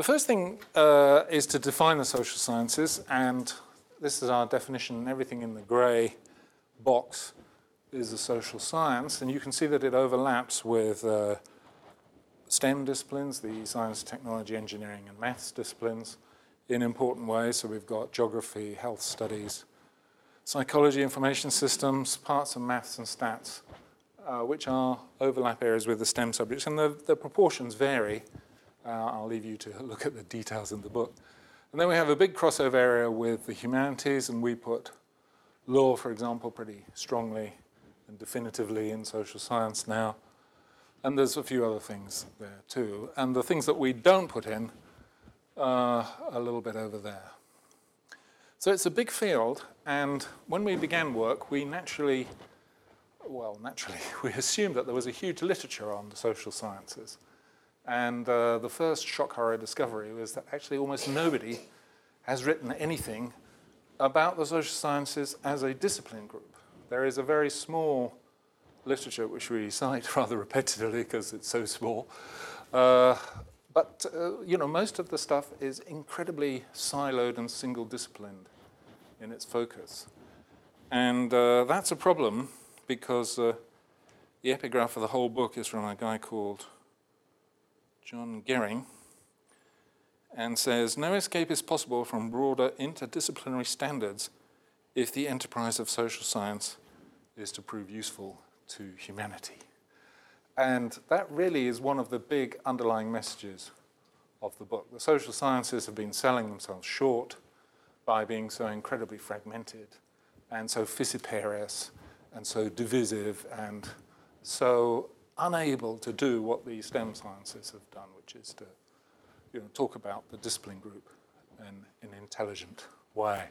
The first thing uh, is to define the social sciences, and this is our definition. Everything in the grey box is a social science, and you can see that it overlaps with uh, STEM disciplines, the science, technology, engineering, and maths disciplines in important ways. So we've got geography, health studies, psychology, information systems, parts of maths and stats, uh, which are overlap areas with the STEM subjects, and the, the proportions vary. Uh, I'll leave you to look at the details in the book. And then we have a big crossover area with the humanities, and we put law, for example, pretty strongly and definitively in social science now. And there's a few other things there too. And the things that we don't put in are a little bit over there. So it's a big field, and when we began work, we naturally, well, naturally, we assumed that there was a huge literature on the social sciences. And uh, the first shock horror discovery was that actually almost nobody has written anything about the social sciences as a discipline group. There is a very small literature which we cite rather repetitively because it's so small. Uh, but uh, you know, most of the stuff is incredibly siloed and single disciplined in its focus. And uh, that's a problem because uh, the epigraph of the whole book is from a guy called John Gerring, and says no escape is possible from broader interdisciplinary standards if the enterprise of social science is to prove useful to humanity. And that really is one of the big underlying messages of the book. The social sciences have been selling themselves short by being so incredibly fragmented and so fissiparous and so divisive and so unable to do what the STEM sciences have done, which is to you know, talk about the discipline group in an intelligent way.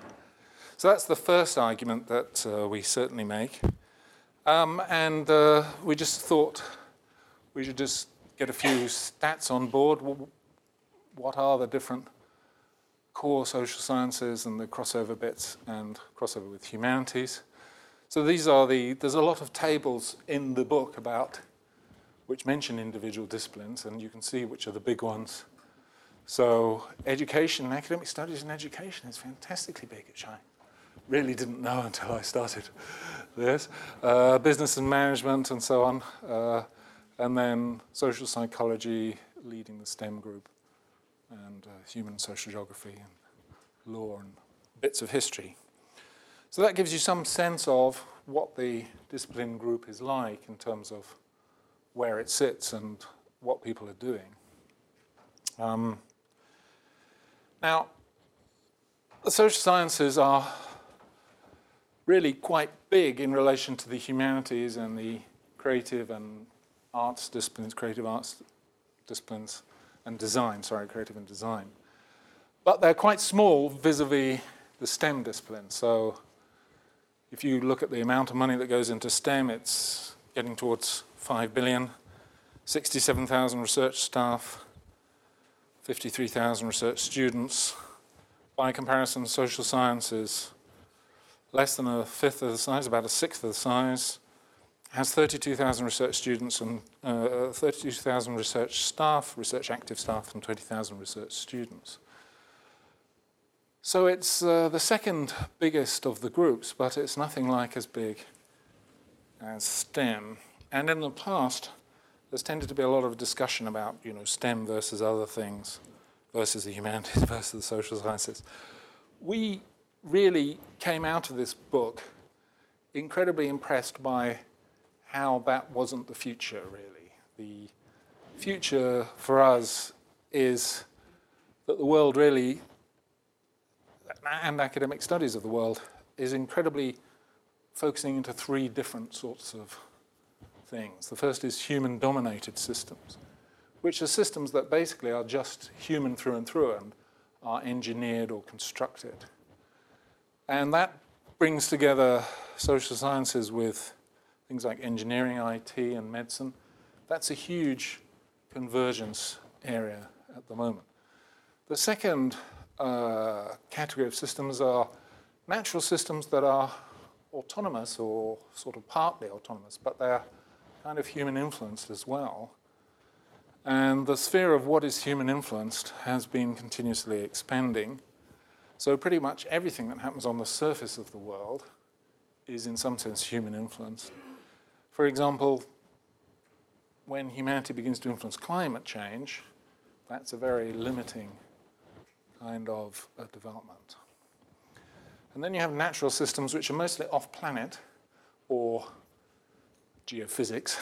So that's the first argument that uh, we certainly make. Um, and uh, we just thought we should just get a few stats on board. What are the different core social sciences and the crossover bits and crossover with humanities? So these are the, there's a lot of tables in the book about which mention individual disciplines, and you can see which are the big ones. So education, academic studies in education is fantastically big at Shine. Really didn't know until I started this. Uh, business and management and so on. Uh, and then social psychology leading the STEM group and uh, human social geography and law and bits of history. So that gives you some sense of what the discipline group is like in terms of where it sits and what people are doing. Um, now, the social sciences are really quite big in relation to the humanities and the creative and arts disciplines, creative arts disciplines, and design, sorry, creative and design. But they're quite small vis-a-vis the STEM discipline. So if you look at the amount of money that goes into STEM, it's getting towards 5 billion, 67,000 research staff, 53,000 research students. By comparison, social sciences, less than a fifth of the size, about a sixth of the size, has 32,000 research students and uh, 32,000 research staff, research active staff, and 20,000 research students. So it's uh, the second biggest of the groups, but it's nothing like as big as STEM. And in the past, there's tended to be a lot of discussion about, you know, STEM versus other things, versus the humanities versus the social sciences. We really came out of this book incredibly impressed by how that wasn't the future, really. The future for us is that the world really, and academic studies of the world, is incredibly focusing into three different sorts of things. The first is human dominated systems, which are systems that basically are just human through and through and are engineered or constructed. And that brings together social sciences with things like engineering, IT, and medicine. That's a huge convergence area at the moment. The second uh, category of systems are natural systems that are autonomous or sort of partly autonomous, but they're kind of human influenced as well. And the sphere of what is human influenced has been continuously expanding. So pretty much everything that happens on the surface of the world is in some sense human influenced. For example, when humanity begins to influence climate change, that's a very limiting kind of a development. And then you have natural systems which are mostly off planet or geophysics.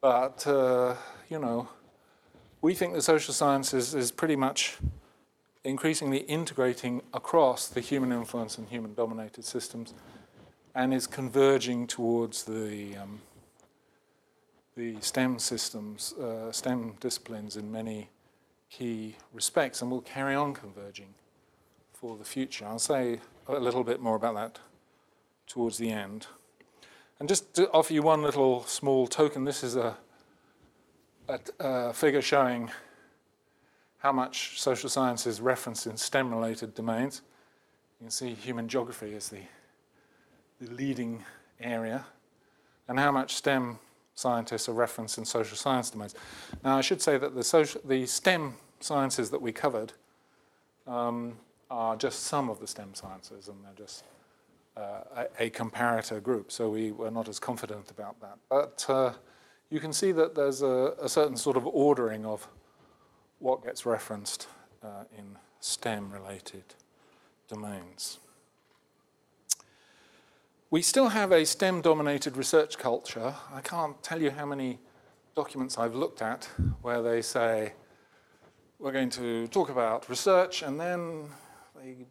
But, uh, you know, we think the social sciences is pretty much increasingly integrating across the human influence and human dominated systems and is converging towards the, um, the STEM systems, uh, STEM disciplines in many key respects and will carry on converging for the future. I'll say a little bit more about that towards the end. And just to offer you one little small token, this is a, a, a figure showing how much social science is referenced in STEM-related domains. You can see human geography is the, the leading area, and how much STEM scientists are referenced in social science domains. Now, I should say that the, social, the STEM sciences that we covered um, are just some of the STEM sciences, and they're just uh, a, a, comparator group, so we were not as confident about that. But uh, you can see that there's a, a certain sort of ordering of what gets referenced uh, in STEM-related domains. We still have a STEM-dominated research culture. I can't tell you how many documents I've looked at where they say, we're going to talk about research, and then they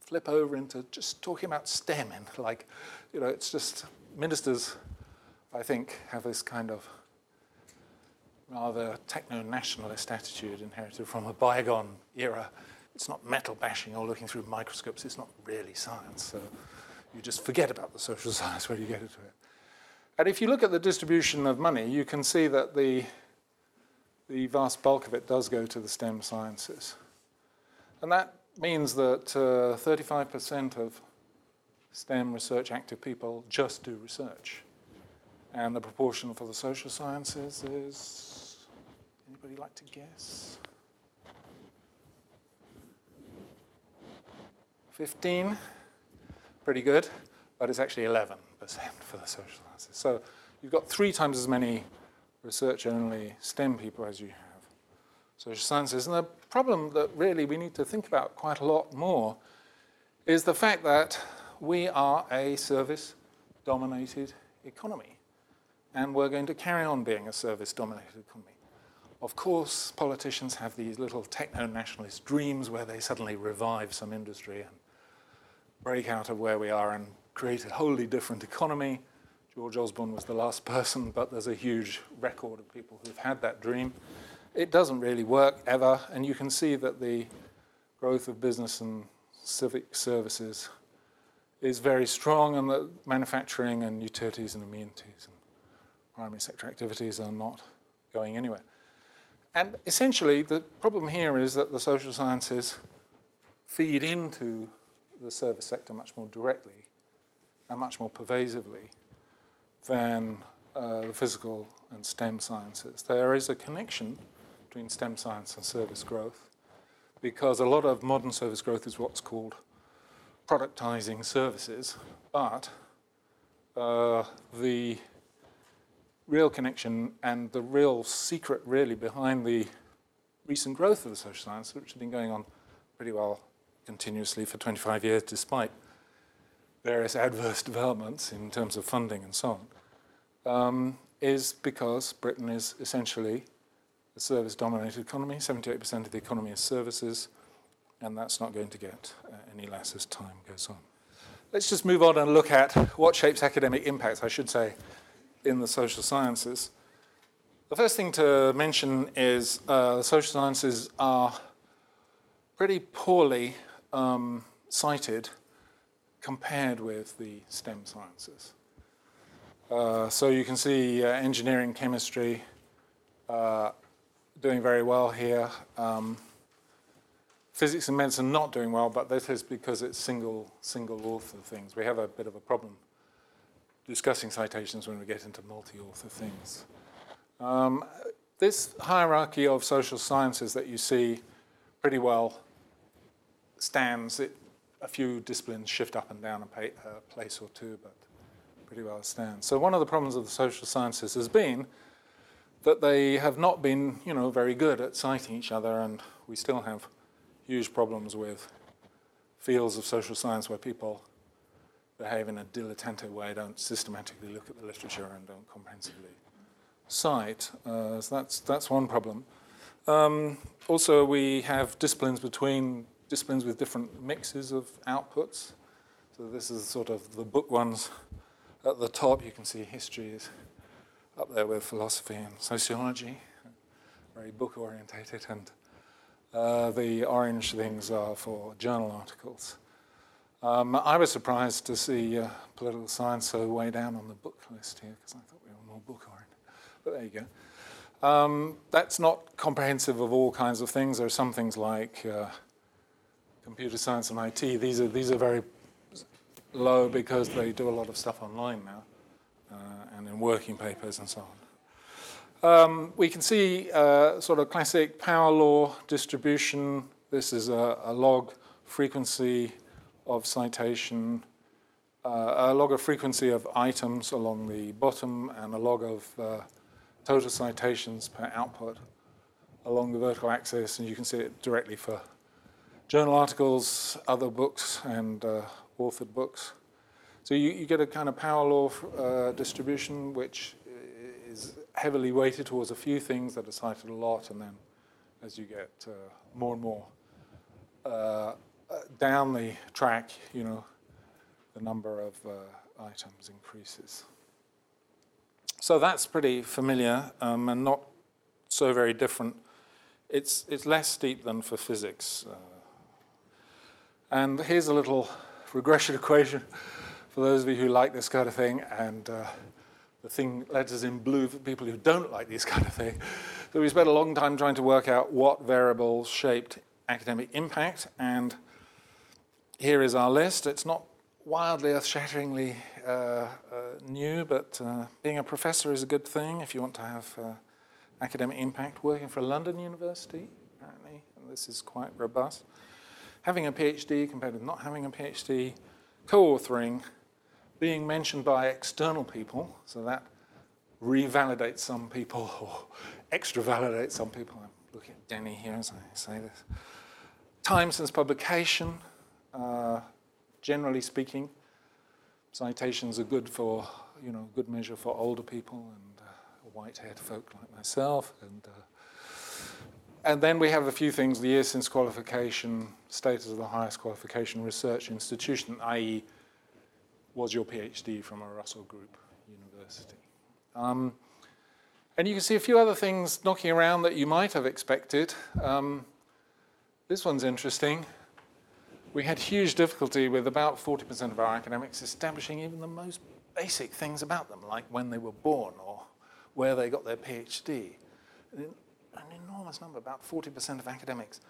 flip over into just talking about STEM, and like, you know, it's just ministers, I think, have this kind of rather techno-nationalist attitude inherited from a bygone era. It's not metal bashing or looking through microscopes. It's not really science. So you just forget about the social science when you get into it. And if you look at the distribution of money, you can see that the, the vast bulk of it does go to the STEM sciences. And that means that 35% uh, of STEM research active people just do research. And the proportion for the social sciences is Anybody like to guess? 15? Pretty good, but it's actually 11% for the social sciences. So you've got three times as many research-only STEM people as you have social sciences. And the problem that really we need to think about quite a lot more is the fact that we are a service-dominated economy. And we're going to carry on being a service-dominated economy. Of course, politicians have these little techno-nationalist dreams where they suddenly revive some industry and break out of where we are and create a wholly different economy. George Osborne was the last person, but there's a huge record of people who've had that dream. It doesn't really work ever, and you can see that the growth of business and civic services is very strong, and that manufacturing and utilities and amenities and primary sector activities are not going anywhere. And essentially, the problem here is that the social sciences feed into the service sector much more directly and much more pervasively than uh, the physical and STEM sciences. There is a connection between STEM science and service growth because a lot of modern service growth is what's called productizing services, but uh, the real connection and the real secret really behind the recent growth of the social science, which has been going on pretty well continuously for 25 years despite various adverse developments in terms of funding and so on, um, is because Britain is essentially a service-dominated economy. 78% of the economy is services, and that's not going to get uh, any less as time goes on. Let's just move on and look at what shapes academic impacts. I should say in the social sciences. The first thing to mention is uh, the social sciences are pretty poorly um, cited compared with the STEM sciences. Uh, so you can see uh, engineering, chemistry uh, doing very well here. Um, physics and medicine are not doing well, but this is because it's single, single author things. We have a bit of a problem discussing citations when we get into multi-author things. Um, this hierarchy of social sciences that you see pretty well stands. It, a few disciplines shift up and down a place or two, but pretty well stands. So one of the problems of the social sciences has been that they have not been, you know, very good at citing each other, and we still have huge problems with fields of social science where people behave in a dilettante way, don't systematically look at the literature and don't comprehensively cite. Uh, so that's, that's one problem. Um, also, we have disciplines between disciplines with different mixes of outputs. So this is sort of the book ones at the top. You can see history is up there with philosophy and sociology, very book orientated, and uh, the orange things are for journal articles. Um, I was surprised to see uh, political science so way down on the book list here because I thought we were more book oriented. But there you go. Um, that's not comprehensive of all kinds of things. There are some things like uh, computer science and IT. These are these are very low because they do a lot of stuff online now and in working papers and so on. Um, we can see uh, sort of classic power law distribution. This is a, a log frequency of citation, uh, a log of frequency of items along the bottom, and a log of uh, total citations per output along the vertical axis. And you can see it directly for journal articles, other books, and uh, authored books. So you, you, get a kind of power law uh, distribution, which is heavily weighted towards a few things that are cited a lot, and then as you get uh, more and more uh, down the track, you know, the number of uh, items increases. So that's pretty familiar um, and not so very different. It's, it's less steep than for physics. Uh, and here's a little regression equation for those of you who like this kind of thing, and uh, the thing letters in blue for people who don't like this kind of thing. So we spent a long time trying to work out what variables shaped academic impact, and here is our list. It's not wildly earth-shatteringly uh, uh, new, but uh, being a professor is a good thing if you want to have uh, academic impact. Working for a London university, apparently, and this is quite robust. Having a PhD compared with not having a PhD, co-authoring, being mentioned by external people, so that revalidates some people or extra validates some people. I'm looking at Denny here as I say this. Time since publication, uh, generally speaking, citations are good for, you know, good measure for older people and uh, white-haired folk like myself. And, uh, and then we have a few things, the year since qualification, status of the highest qualification research institution, i.e., was your PhD from a Russell Group university. Um, and you can see a few other things knocking around that you might have expected. Um, this one's interesting. We had huge difficulty with about 40% of our academics establishing even the most basic things about them, like when they were born or where they got their PhD. An enormous number, about 40% of academics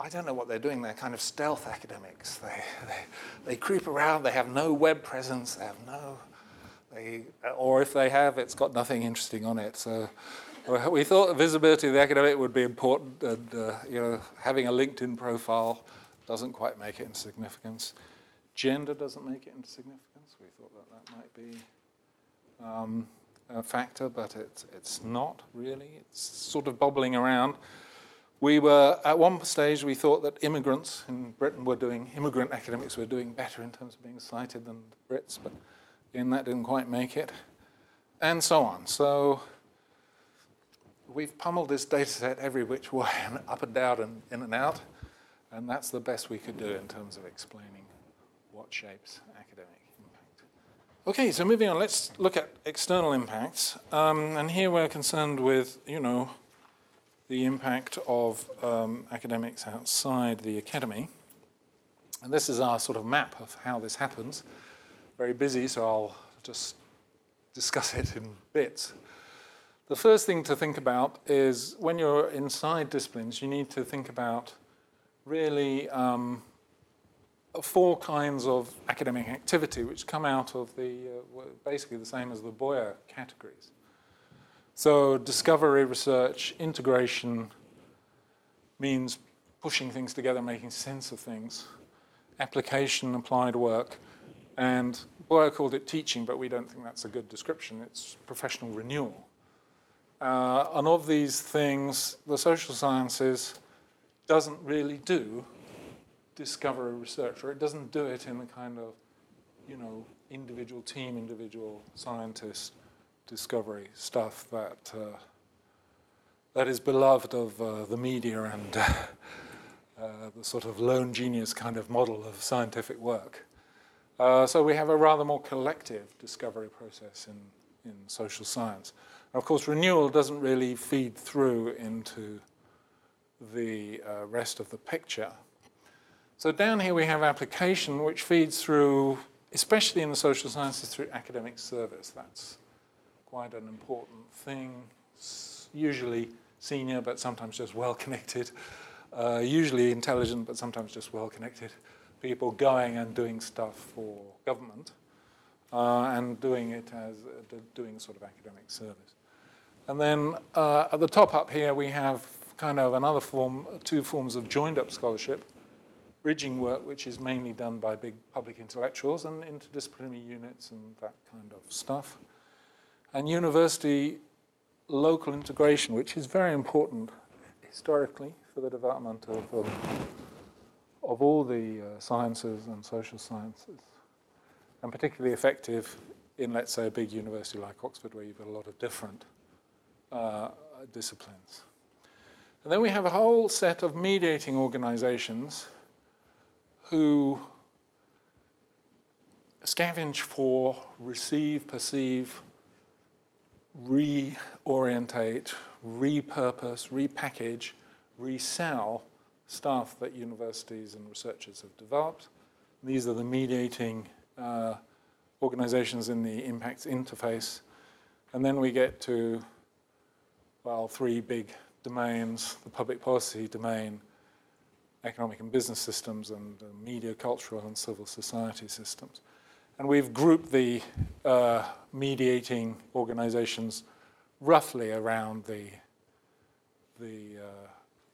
I don't know what they're doing. They're kind of stealth academics. They, they, they creep around. They have no web presence. They have no, they, or if they have, it's got nothing interesting on it. So we thought visibility of the academic would be important, and uh, you know, having a LinkedIn profile doesn't quite make it into significance. Gender doesn't make it into significance. We thought that that might be um, a factor, but it's it's not really. It's sort of bobbling around. We were, at one stage, we thought that immigrants in Britain were doing, immigrant academics were doing better in terms of being cited than the Brits, but again, that didn't quite make it, and so on. So we've pummeled this data set every which way, and up and down and in and out, and that's the best we could do in terms of explaining what shapes academic impact. Okay, so moving on, let's look at external impacts. Um, and here we're concerned with, you know, the impact of um, academics outside the academy. And this is our sort of map of how this happens. Very busy, so I'll just discuss it in bits. The first thing to think about is when you're inside disciplines, you need to think about really um, four kinds of academic activity which come out of the, uh, basically the same as the Boyer categories. So discovery, research, integration means pushing things together, making sense of things. Application, applied work, and Boyer called it teaching, but we don't think that's a good description. It's professional renewal. Uh, and of these things, the social sciences doesn't really do discovery research, or it doesn't do it in the kind of, you know, individual team, individual scientist discovery stuff that uh, that is beloved of uh, the media and uh, uh, the sort of lone genius kind of model of scientific work. Uh, so we have a rather more collective discovery process in, in social science. And of course, renewal doesn't really feed through into the rest of the picture. So down here we have application, which feeds through, especially in the social sciences, through academic service. That's quite an important thing. Usually senior, but sometimes just well connected. Uh, usually intelligent, but sometimes just well connected. People going and doing stuff for government uh, and doing it as uh, doing sort of academic service. And then uh, at the top up here, we have kind of another form, two forms of joined up scholarship bridging work, which is mainly done by big public intellectuals and interdisciplinary units and that kind of stuff. And university local integration, which is very important historically for the development of, um, of all the uh, sciences and social sciences, and particularly effective in, let's say, a big university like Oxford, where you've got a lot of different uh, disciplines. And then we have a whole set of mediating organizations who scavenge for, receive, perceive, reorientate, repurpose, repackage, resell stuff that universities and researchers have developed. These are the mediating uh, organizations in the impacts interface. And then we get to, well, three big domains, the public policy domain, economic and business systems and media, cultural and civil society systems. And we've grouped the uh, mediating organizations roughly around the, the, uh,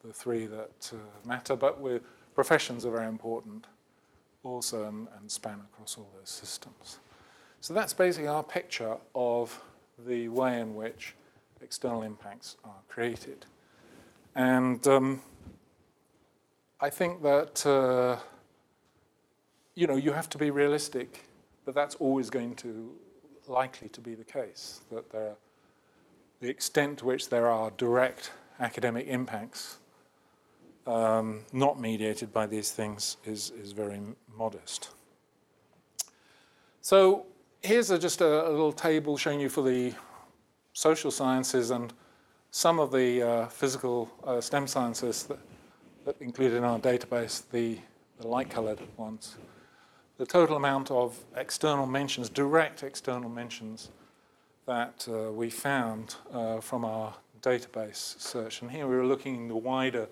the three that uh, matter, but professions are very important also and, and span across all those systems. So that's basically our picture of the way in which external impacts are created. And um, I think that uh, you know you have to be realistic, but that's always going to likely to be the case. That there, are, the extent to which there are direct academic impacts um, not mediated by these things is is very modest. So here's a, just a, a, little table showing you for the social sciences and some of the uh, physical uh, STEM sciences that that included in our database, the, the light-colored ones, the total amount of external mentions, direct external mentions that uh, we found uh, from our database search. And here we were looking in the wider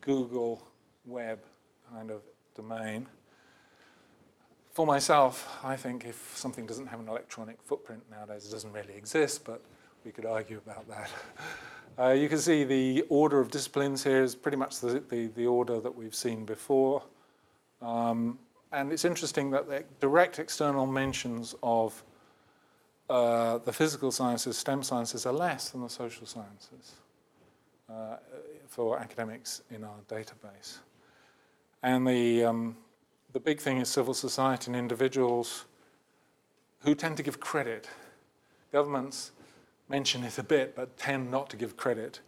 Google web kind of domain. For myself, I think if something doesn't have an electronic footprint nowadays, it doesn't really exist, but we could argue about that. Uh, you can see the order of disciplines here is pretty much the, the, the order that we've seen before. Um, and it's interesting that the direct external mentions of uh, the physical sciences, STEM sciences, are less than the social sciences uh, for academics in our database. And the, um, the big thing is civil society and individuals who tend to give credit. Governments mention it a bit, but tend not to give credit.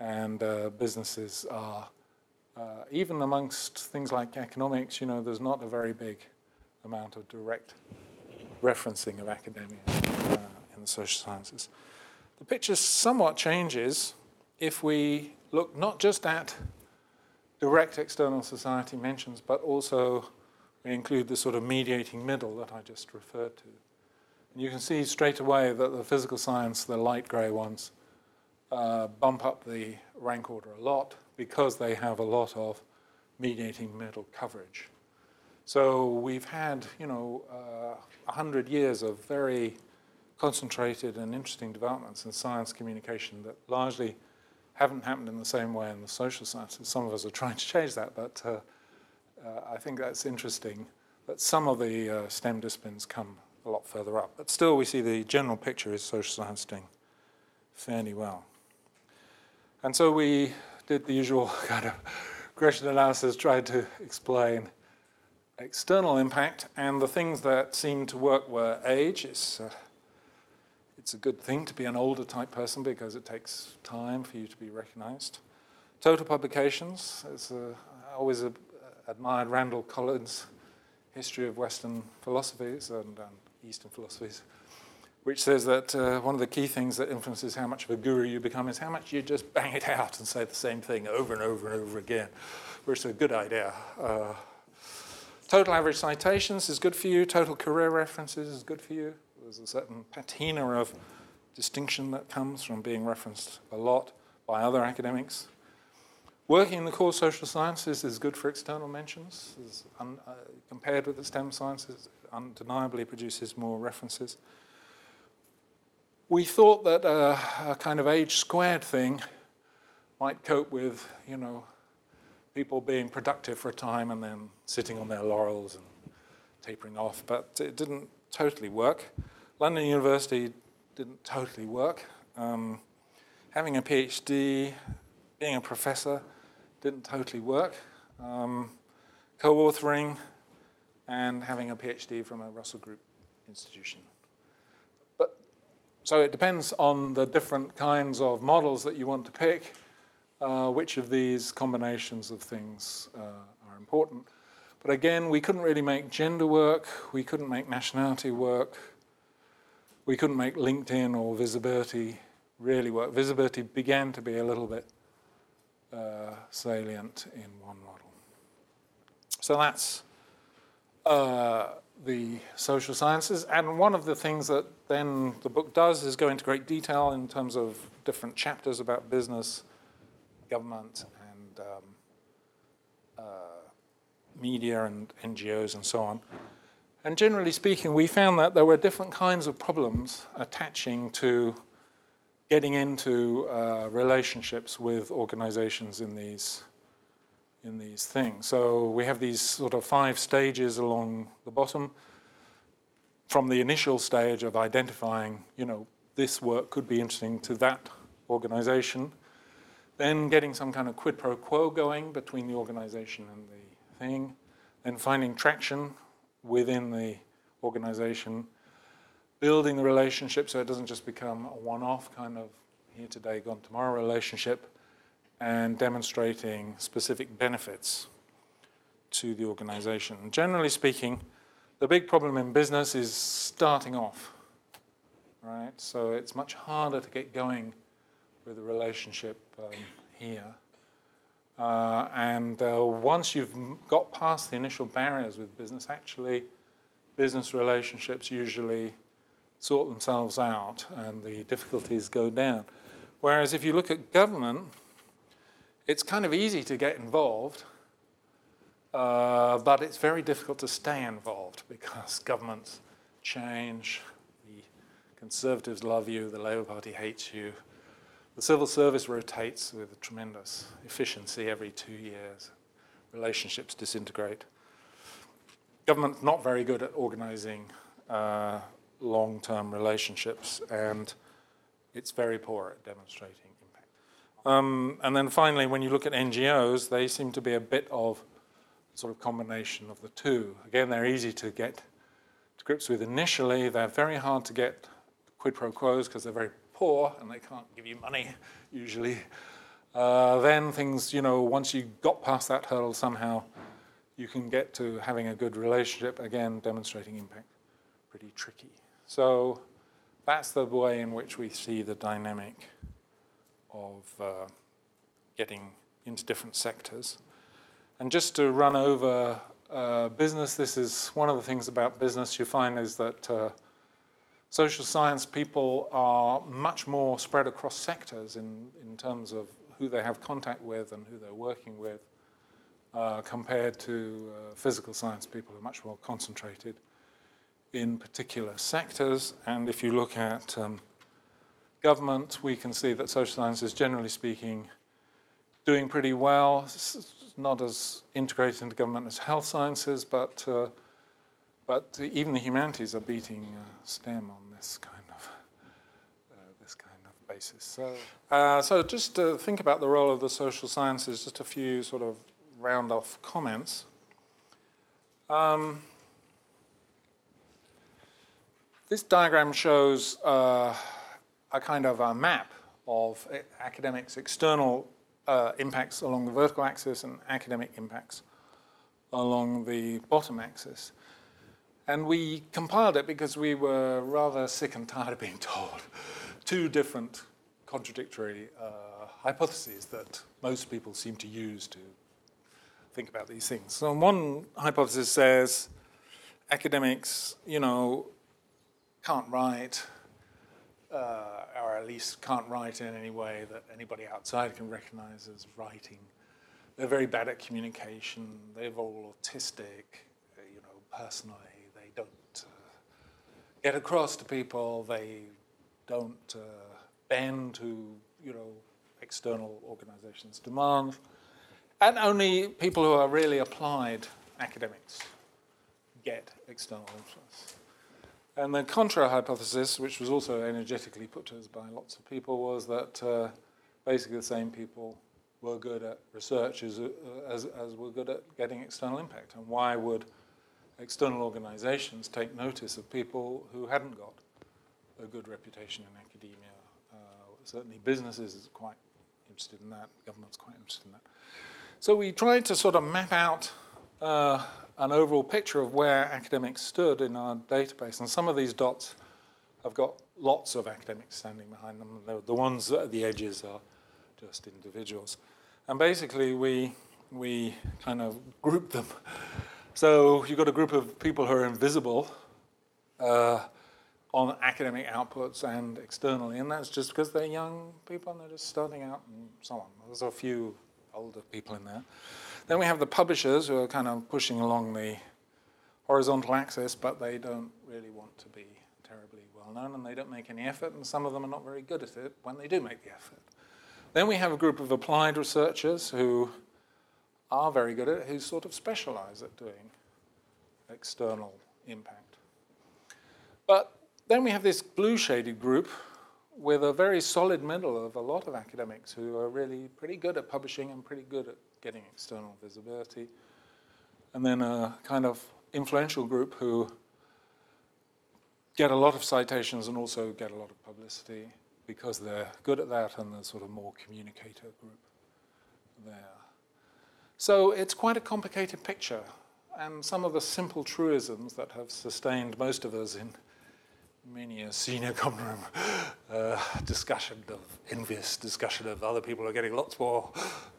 And uh, businesses are, uh, even amongst things like economics, you know, there's not a very big amount of direct referencing of academia uh, in the social sciences. The picture somewhat changes if we look not just at direct external society mentions, but also we include the sort of mediating middle that I just referred to. And you can see straight away that the physical science, the light grey ones, uh, bump up the rank order a lot because they have a lot of mediating middle coverage. So we've had, you know, uh, 100 years of very concentrated and interesting developments in science communication that largely haven't happened in the same way in the social sciences. Some of us are trying to change that, but uh, uh, I think that's interesting that some of the uh, STEM disciplines come a lot further up. But still, we see the general picture is social science doing fairly well. And so we did the usual kind of regression analysis, tried to explain external impact, and the things that seemed to work were age. It's, uh, it's a good thing to be an older type person because it takes time for you to be recognized. Total publications, is uh, I always uh, admired Randall Collins' history of Western philosophies and, and Eastern philosophies, which says that uh, one of the key things that influences how much of a guru you become is how much you just bang it out and say the same thing over and over and over again, which is a good idea. Uh, Total average citations is good for you. Total career references is good for you. There's a certain patina of distinction that comes from being referenced a lot by other academics. Working in the core social sciences is good for external mentions. Un, uh, compared with the STEM sciences, undeniably produces more references. We thought that uh, a kind of age squared thing might cope with, you know, people being productive for a time and then sitting on their laurels and tapering off, but it didn't totally work. London University didn't totally work. Um, having a PhD, being a professor, didn't totally work. Um, co-authoring and having a PhD from a Russell Group institution. So it depends on the different kinds of models that you want to pick uh, which of these combinations of things uh, are important. But again, we couldn't really make gender work, we couldn't make nationality work, we couldn't make LinkedIn or visibility really work. Visibility began to be a little bit uh, salient in one model. So that's uh, the social sciences. And one of the things that then the book does is go into great detail in terms of different chapters about business government and um, uh, media and NGOs and so on. And generally speaking, we found that there were different kinds of problems attaching to getting into uh, relationships with organizations in these in these things. So we have these sort of five stages along the bottom. From the initial stage of identifying, you know, this work could be interesting to that organization, then getting some kind of quid pro quo going between the organization and the thing, then finding traction within the organization, building the relationship so it doesn't just become a one off kind of here today, gone tomorrow relationship, and demonstrating specific benefits to the organization. Generally speaking, the big problem in business is starting off, right? So it's much harder to get going with a relationship um, here. Uh, and uh, once you've got past the initial barriers with business, actually, business relationships usually sort themselves out and the difficulties go down. Whereas if you look at government, it's kind of easy to get involved, uh, but it's very difficult to stay involved because governments change. The Conservatives love you, the Labour Party hates you, the civil service rotates with tremendous efficiency every two years. Relationships disintegrate. Government's not very good at organizing uh, long term relationships, and it's very poor at demonstrating. Um, and then finally, when you look at NGOs, they seem to be a bit of sort of combination of the two. Again, they're easy to get to grips with initially, they're very hard to get quid pro quos because they're very poor and they can't give you money usually, uh, then things, you know, once you got past that hurdle somehow, you can get to having a good relationship, again, demonstrating impact. Pretty tricky. So that's the way in which we see the dynamic of uh, getting into different sectors. And just to run over uh, business, this is one of the things about business you find is that uh, social science people are much more spread across sectors in, in terms of who they have contact with and who they're working with, uh, compared to uh, physical science people are much more concentrated in particular sectors. And if you look at um, government, we can see that social sciences, generally speaking, doing pretty well. It's not as integrated into government as health sciences, but uh, but even the humanities are beating uh, STEM on this kind of uh, this kind of basis. So, uh, so just to think about the role of the social sciences, just a few sort of round off comments. Um, this diagram shows uh, a kind of a map of academics' external uh, impacts along the vertical axis and academic impacts along the bottom axis. And we compiled it because we were rather sick and tired of being told two different contradictory uh, hypotheses that most people seem to use to think about these things. So one hypothesis says academics, you know, can't write, uh, or at least can't write in any way that anybody outside can recognize as writing. They're very bad at communication. They're all autistic, uh, you know, personally. They don't uh, get across to people. They don't uh, bend to, you know, external organizations' demands. And only people who are really applied academics get external influence. And the contra hypothesis, which was also energetically put to us by lots of people, was that uh, basically the same people were good at research as, uh, as, as were good at getting external impact. And why would external organizations take notice of people who hadn't got a good reputation in academia? Uh, certainly businesses is quite interested in that, government's quite interested in that. So we tried to sort of map out uh, an overall picture of where academics stood in our database. And some of these dots have got lots of academics standing behind them. The, the ones at the edges are just individuals. And basically, we, we kind of group them. So you've got a group of people who are invisible uh, on academic outputs and externally, and that's just because they're young people and they're just starting out and so on. There's a few older people in there. Then we have the publishers who are kind of pushing along the horizontal axis, but they don't really want to be terribly well known and they don't make any effort, and some of them are not very good at it when they do make the effort. Then we have a group of applied researchers who are very good at it, who sort of specialize at doing external impact. But then we have this blue shaded group with a very solid middle of a lot of academics who are really pretty good at publishing and pretty good at getting external visibility. And then a kind of influential group who get a lot of citations and also get a lot of publicity because they're good at that and the sort of more communicator group there. So it's quite a complicated picture. And some of the simple truisms that have sustained most of us in many a senior common room uh, discussion of envious discussion of other people are getting lots more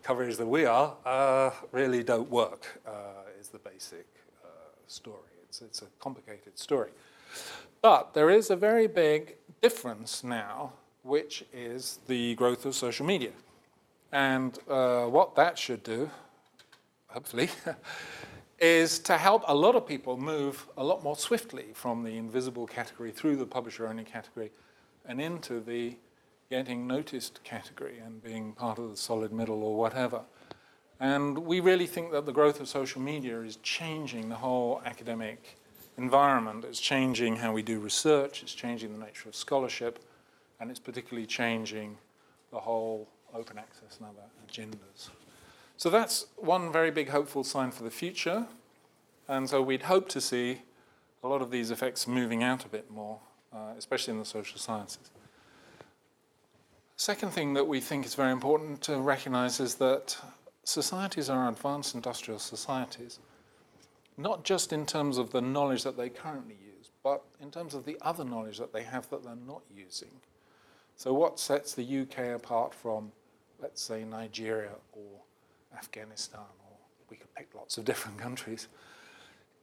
coverage than we are uh, really don't work uh, is the basic uh, story. It's, it's a complicated story. But there is a very big difference now which is the growth of social media. And uh, what that should do hopefully is to help a lot of people move a lot more swiftly from the invisible category through the publisher only category and into the getting noticed category and being part of the solid middle or whatever. And we really think that the growth of social media is changing the whole academic environment. It's changing how we do research, it's changing the nature of scholarship, and it's particularly changing the whole open access and other agendas. So that's one very big hopeful sign for the future. And so we'd hope to see a lot of these effects moving out a bit more, uh, especially in the social sciences. Second thing that we think is very important to recognize is that societies are advanced industrial societies, not just in terms of the knowledge that they currently use, but in terms of the other knowledge that they have that they're not using. So, what sets the UK apart from, let's say, Nigeria or Afghanistan, or we could pick lots of different countries,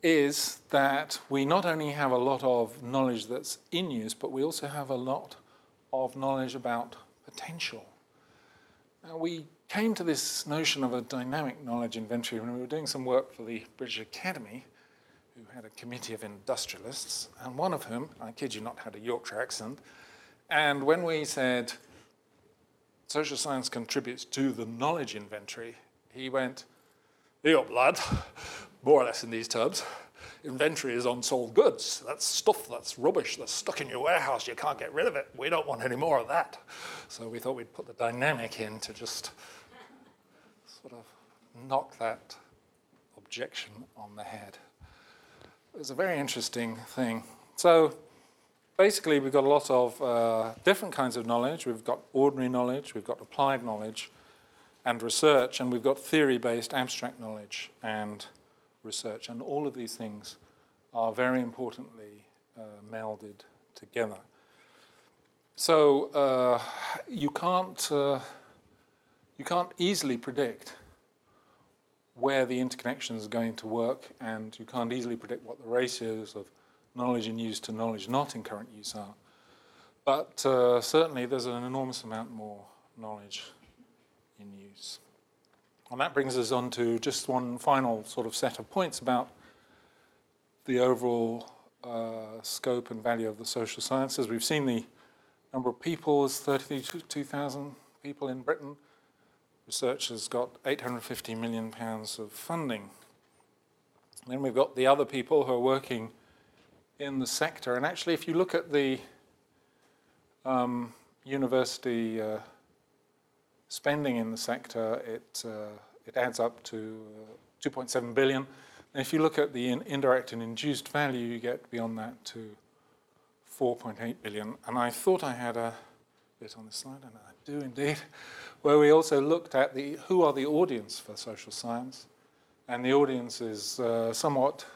is that we not only have a lot of knowledge that's in use, but we also have a lot of knowledge about potential. Now, we came to this notion of a dynamic knowledge inventory when we were doing some work for the British Academy who had a committee of industrialists, and one of whom, I kid you not, had a Yorkshire accent. And when we said social science contributes to the knowledge inventory, he went, Here, blood, more or less in these terms. Inventory is unsold goods. That's stuff that's rubbish that's stuck in your warehouse. You can't get rid of it. We don't want any more of that. So we thought we'd put the dynamic in to just sort of knock that objection on the head. It was a very interesting thing. So basically, we've got a lot of uh, different kinds of knowledge. We've got ordinary knowledge, we've got applied knowledge and research, and we've got theory based abstract knowledge and research. And all of these things are very importantly uh, melded together. So uh, you can't uh, you can't easily predict where the interconnections are going to work, and you can't easily predict what the ratios of knowledge in use to knowledge not in current use are. But uh, certainly there's an enormous amount more knowledge in use. And that brings us on to just one final sort of set of points about the overall uh, scope and value of the social sciences. We've seen the number of people is 32,000 people in Britain. Research has got 850 million pounds of funding. Then we've got the other people who are working in the sector. And actually, if you look at the um, university uh, spending in the sector, it, uh, it adds up to uh, 2.7 billion. And if you look at the in indirect and induced value, you get beyond that to 4.8 billion. And I thought I had a bit on this slide, and I do indeed, where we also looked at the who are the audience for social science. And the audience is uh, somewhat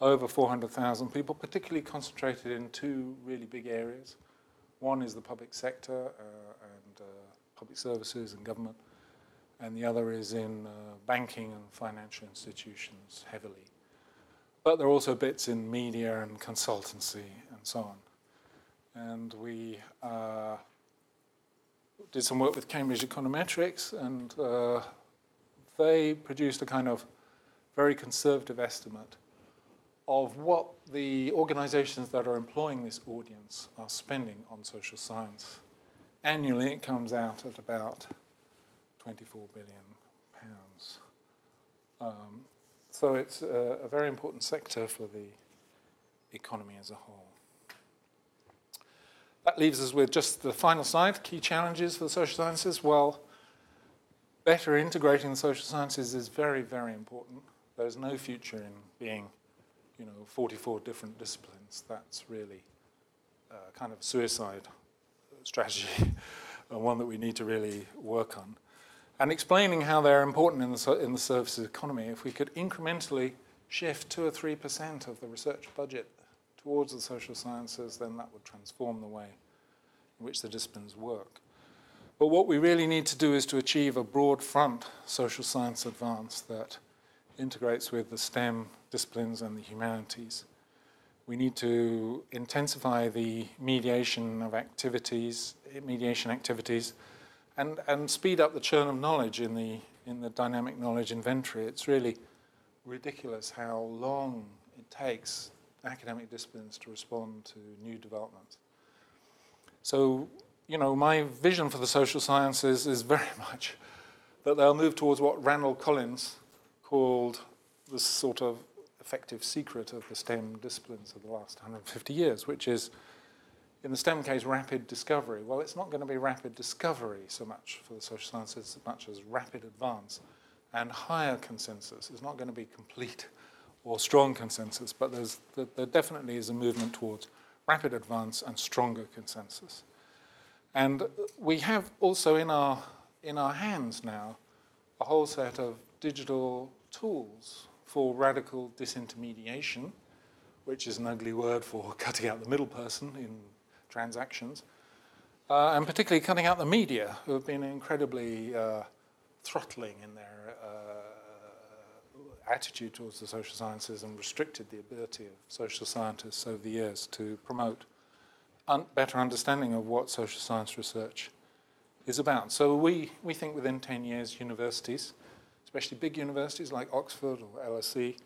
over 400,000 people, particularly concentrated in two really big areas. One is the public sector uh, public services and government, and the other is in uh, banking and financial institutions heavily. But there are also bits in media and consultancy and so on. And we uh, did some work with Cambridge Econometrics, and uh, they produced a kind of very conservative estimate of what the organizations that are employing this audience are spending on social science. Annually, it comes out at about 24 billion pounds. Um, so it's a, a very important sector for the economy as a whole. That leaves us with just the final slide key challenges for the social sciences. Well, better integrating the social sciences is very, very important. There's no future in being you know, 44 different disciplines, that's really uh, kind of suicide strategy, and uh, one that we need to really work on. And explaining how they're important in the, in the services economy, if we could incrementally shift 2 or 3% of the research budget towards the social sciences, then that would transform the way in which the disciplines work. But what we really need to do is to achieve a broad front social science advance that integrates with the STEM disciplines and the humanities. We need to intensify the mediation of activities, mediation activities, and, and speed up the churn of knowledge in the, in the dynamic knowledge inventory. It's really ridiculous how long it takes academic disciplines to respond to new developments. So, you know, my vision for the social sciences is very much that they'll move towards what Randall Collins called the sort of effective secret of the STEM disciplines of the last 150 years, which is, in the STEM case, rapid discovery. Well, it's not going to be rapid discovery so much for the social sciences as much as rapid advance and higher consensus. It's not going to be complete or strong consensus, but there's, there definitely is a movement towards rapid advance and stronger consensus. And we have also in our, in our hands now a whole set of digital tools for radical disintermediation, which is an ugly word for cutting out the middle person in transactions, uh, and particularly cutting out the media, who have been incredibly uh, throttling in their uh, attitude towards the social sciences and restricted the ability of social scientists over the years to promote un- better understanding of what social science research is about. So we, we think within 10 years, universities especially big universities like Oxford or LSE,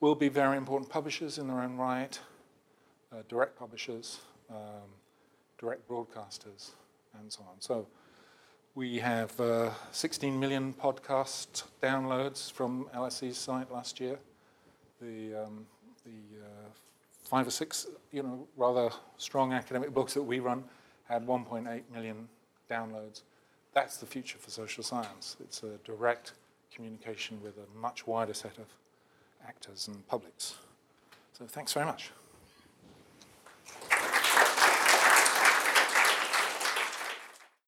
will be very important publishers in their own right, uh, direct publishers, um, direct broadcasters, and so on. So we have uh, 16 million podcast downloads from LSE's site last year. The, um, the uh, five or six, you know, rather strong academic books that we run had 1.8 million downloads. That's the future for social science. It's a direct communication with a much wider set of actors and publics. So thanks very much.